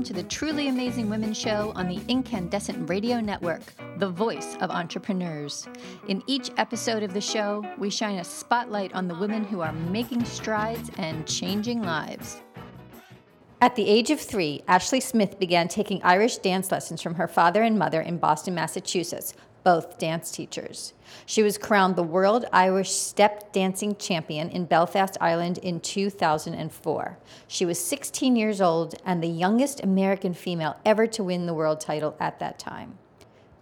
welcome to the Truly Amazing Women Show on the Incandescent Radio Network, the voice of entrepreneurs. In each episode of the show, we shine a spotlight on the women who are making strides and changing lives. At the age of three, Ashley Smith began taking Irish dance lessons from her father and mother in Boston, Massachusetts, both dance teachers. She was crowned the World Irish Step Dancing Champion in Belfast, Ireland in 2004. She was 16 years old and the youngest American female ever to win the world title at that time.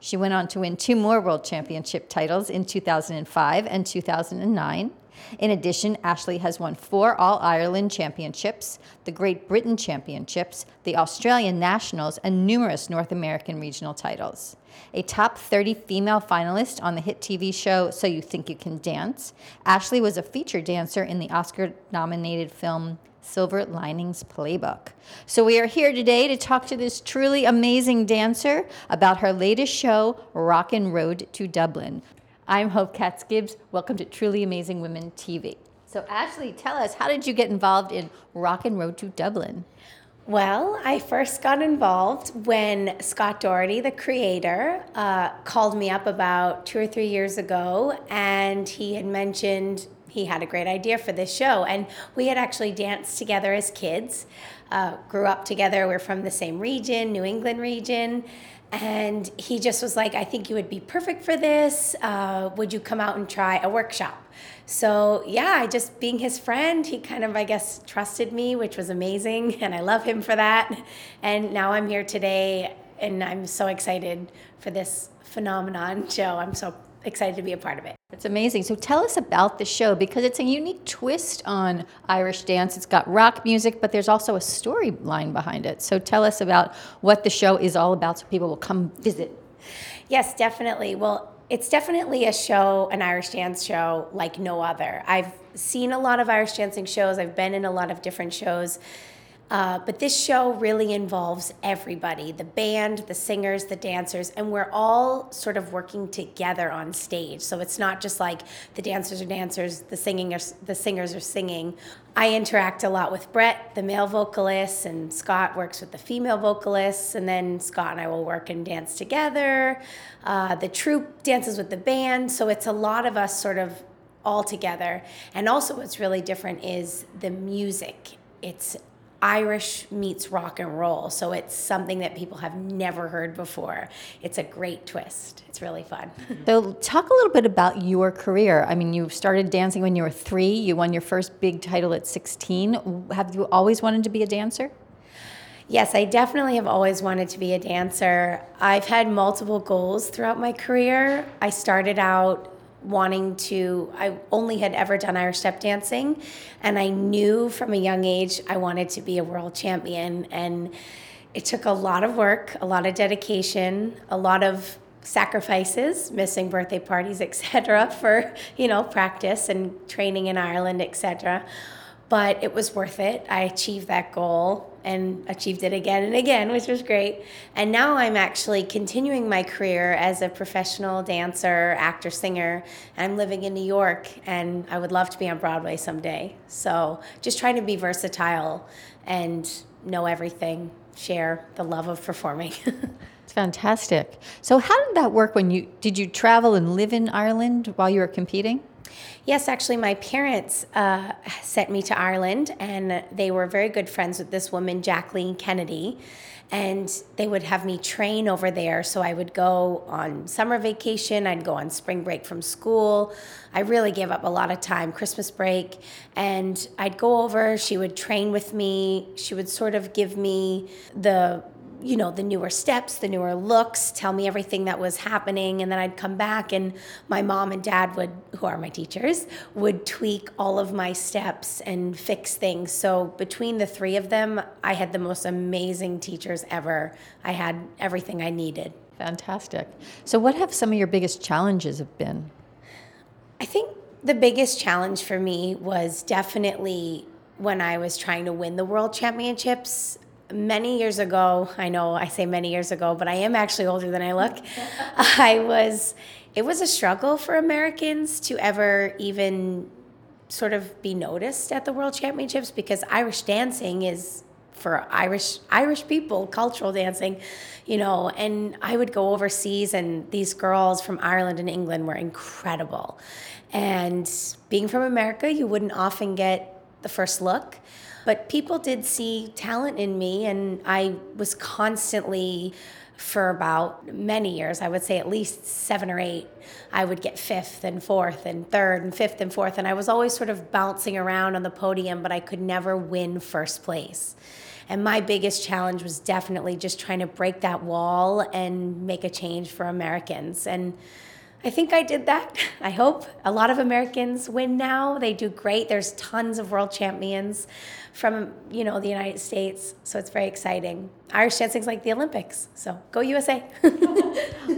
She went on to win two more world championship titles in 2005 and 2009. In addition, Ashley has won four All Ireland championships, the Great Britain championships, the Australian Nationals, and numerous North American regional titles. A top 30 female finalist on the hit TV show So You Think You Can Dance, Ashley was a featured dancer in the Oscar nominated film Silver Linings Playbook. So, we are here today to talk to this truly amazing dancer about her latest show, Rockin' Road to Dublin. I'm Hope Katz Gibbs. Welcome to Truly Amazing Women TV. So, Ashley, tell us, how did you get involved in Rockin' Road to Dublin? Well, I first got involved when Scott Doherty, the creator, uh, called me up about two or three years ago, and he had mentioned he had a great idea for this show. And we had actually danced together as kids, uh, grew up together. We're from the same region, New England region. And he just was like, I think you would be perfect for this. Uh, would you come out and try a workshop? So, yeah, just being his friend, he kind of, I guess, trusted me, which was amazing. And I love him for that. And now I'm here today, and I'm so excited for this phenomenon show. I'm so excited to be a part of it. It's amazing. So tell us about the show because it's a unique twist on Irish dance. It's got rock music, but there's also a storyline behind it. So tell us about what the show is all about so people will come visit. Yes, definitely. Well, it's definitely a show, an Irish dance show like no other. I've seen a lot of Irish dancing shows, I've been in a lot of different shows. Uh, but this show really involves everybody the band, the singers, the dancers, and we're all sort of working together on stage. So it's not just like the dancers are dancers, the singing are, the singers are singing. I interact a lot with Brett, the male vocalist, and Scott works with the female vocalists, and then Scott and I will work and dance together. Uh, the troupe dances with the band, so it's a lot of us sort of all together. And also, what's really different is the music. It's Irish meets rock and roll. So it's something that people have never heard before. It's a great twist. It's really fun. so, talk a little bit about your career. I mean, you started dancing when you were three, you won your first big title at 16. Have you always wanted to be a dancer? Yes, I definitely have always wanted to be a dancer. I've had multiple goals throughout my career. I started out wanting to I only had ever done Irish step dancing and I knew from a young age I wanted to be a world champion and it took a lot of work, a lot of dedication, a lot of sacrifices, missing birthday parties, etc. for, you know, practice and training in Ireland, etc but it was worth it. I achieved that goal and achieved it again and again, which was great. And now I'm actually continuing my career as a professional dancer, actor, singer. I'm living in New York and I would love to be on Broadway someday. So just trying to be versatile and know everything, share the love of performing. It's fantastic. So how did that work when you did you travel and live in Ireland while you were competing? Yes, actually, my parents uh, sent me to Ireland, and they were very good friends with this woman, Jacqueline Kennedy. And they would have me train over there. So I would go on summer vacation, I'd go on spring break from school. I really gave up a lot of time, Christmas break. And I'd go over, she would train with me. She would sort of give me the you know, the newer steps, the newer looks, tell me everything that was happening. And then I'd come back and my mom and dad would, who are my teachers, would tweak all of my steps and fix things. So between the three of them, I had the most amazing teachers ever. I had everything I needed. Fantastic. So, what have some of your biggest challenges have been? I think the biggest challenge for me was definitely when I was trying to win the world championships many years ago, I know I say many years ago, but I am actually older than I look. I was, it was a struggle for Americans to ever even sort of be noticed at the World Championships because Irish dancing is for Irish Irish people, cultural dancing, you know. And I would go overseas, and these girls from Ireland and England were incredible. And being from America, you wouldn't often get the first look, but people did see talent in me, and I was constantly for about many years, I would say at least seven or eight, I would get fifth and fourth and third and fifth and fourth. And I was always sort of bouncing around on the podium, but I could never win first place. And my biggest challenge was definitely just trying to break that wall and make a change for Americans. And I think I did that. I hope. A lot of Americans win now. They do great. There's tons of world champions from, you know, the United States. So it's very exciting. Irish dancing's like the Olympics. So go USA.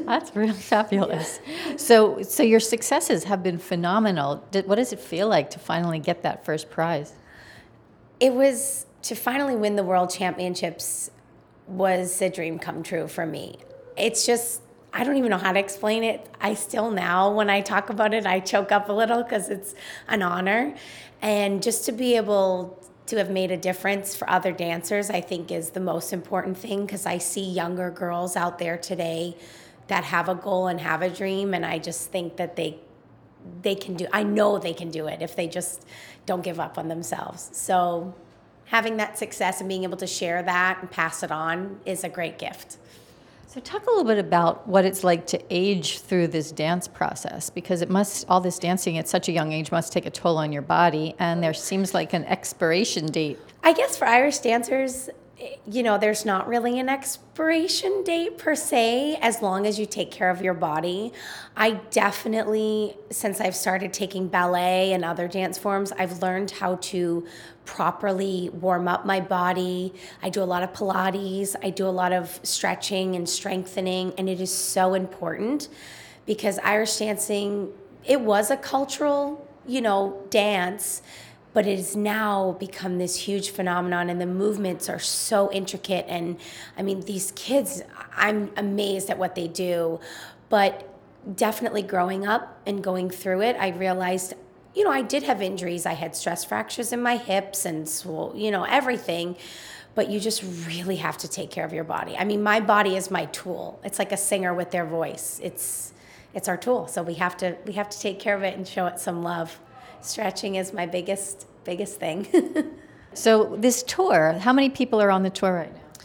That's really fabulous. Yeah. So so your successes have been phenomenal. What does it feel like to finally get that first prize? It was to finally win the world championships was a dream come true for me. It's just I don't even know how to explain it. I still now when I talk about it I choke up a little cuz it's an honor and just to be able to have made a difference for other dancers I think is the most important thing cuz I see younger girls out there today that have a goal and have a dream and I just think that they they can do I know they can do it if they just don't give up on themselves. So having that success and being able to share that and pass it on is a great gift. So, talk a little bit about what it's like to age through this dance process because it must, all this dancing at such a young age must take a toll on your body, and there seems like an expiration date. I guess for Irish dancers, you know, there's not really an expiration date per se, as long as you take care of your body. I definitely, since I've started taking ballet and other dance forms, I've learned how to properly warm up my body. I do a lot of Pilates, I do a lot of stretching and strengthening, and it is so important because Irish dancing, it was a cultural, you know, dance but it has now become this huge phenomenon and the movements are so intricate. And i mean these kids i'm amazed at what they do. But definitely growing up and going through it i realized you know i did have injuries. I had stress fractures in my hips and you know everything. But you just really have to take care of your body. I mean my body is my tool. It's like a singer with their voice. It's it's our tool. So we have to we have to take care of it and show it some love stretching is my biggest biggest thing. so this tour, how many people are on the tour right now?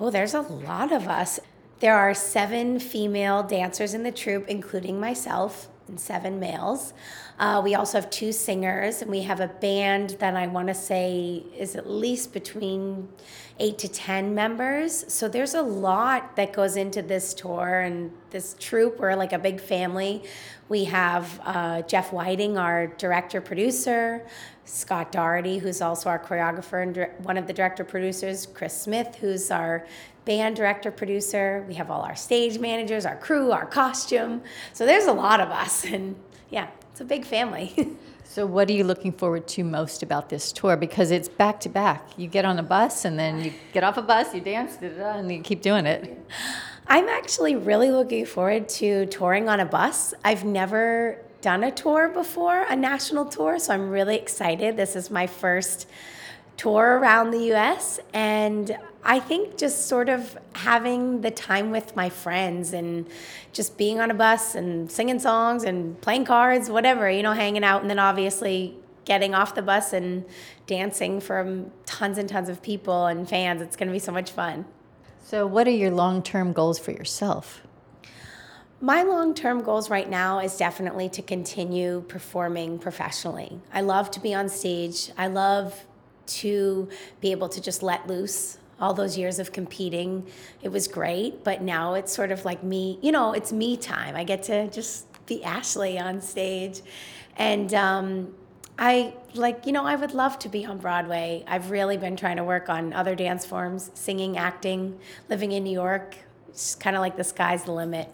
Oh, there's a lot of us. There are seven female dancers in the troupe, including myself, and seven males. Uh, we also have two singers, and we have a band that I want to say is at least between eight to 10 members. So there's a lot that goes into this tour and this troupe. We're like a big family. We have uh, Jeff Whiting, our director producer, Scott Doherty, who's also our choreographer and one of the director producers, Chris Smith, who's our band director producer. We have all our stage managers, our crew, our costume. So there's a lot of us, and yeah, it's a big family. so, what are you looking forward to most about this tour? Because it's back to back. You get on a bus, and then you get off a bus, you dance, and you keep doing it. I'm actually really looking forward to touring on a bus. I've never done a tour before, a national tour, so I'm really excited. This is my first tour around the US and I think just sort of having the time with my friends and just being on a bus and singing songs and playing cards, whatever, you know, hanging out and then obviously getting off the bus and dancing from tons and tons of people and fans. It's going to be so much fun. So, what are your long term goals for yourself? My long term goals right now is definitely to continue performing professionally. I love to be on stage. I love to be able to just let loose all those years of competing. It was great, but now it's sort of like me, you know, it's me time. I get to just be Ashley on stage. And um, I like, you know, I would love to be on Broadway. I've really been trying to work on other dance forms, singing, acting, living in New York. It's kind of like the sky's the limit.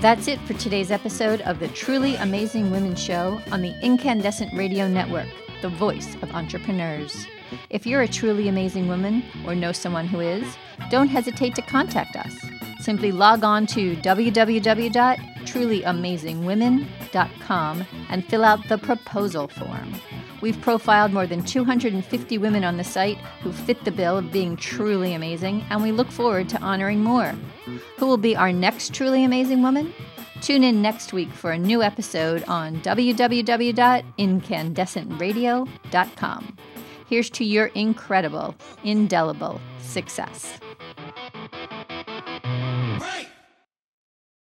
That's it for today's episode of the Truly Amazing Women Show on the Incandescent Radio Network, the voice of entrepreneurs. If you're a truly amazing woman or know someone who is, don't hesitate to contact us. Simply log on to www.trulyamazingwomen.com and fill out the proposal form. We've profiled more than 250 women on the site who fit the bill of being truly amazing, and we look forward to honoring more. Who will be our next truly amazing woman? Tune in next week for a new episode on www.incandescentradio.com. Here's to your incredible, indelible success.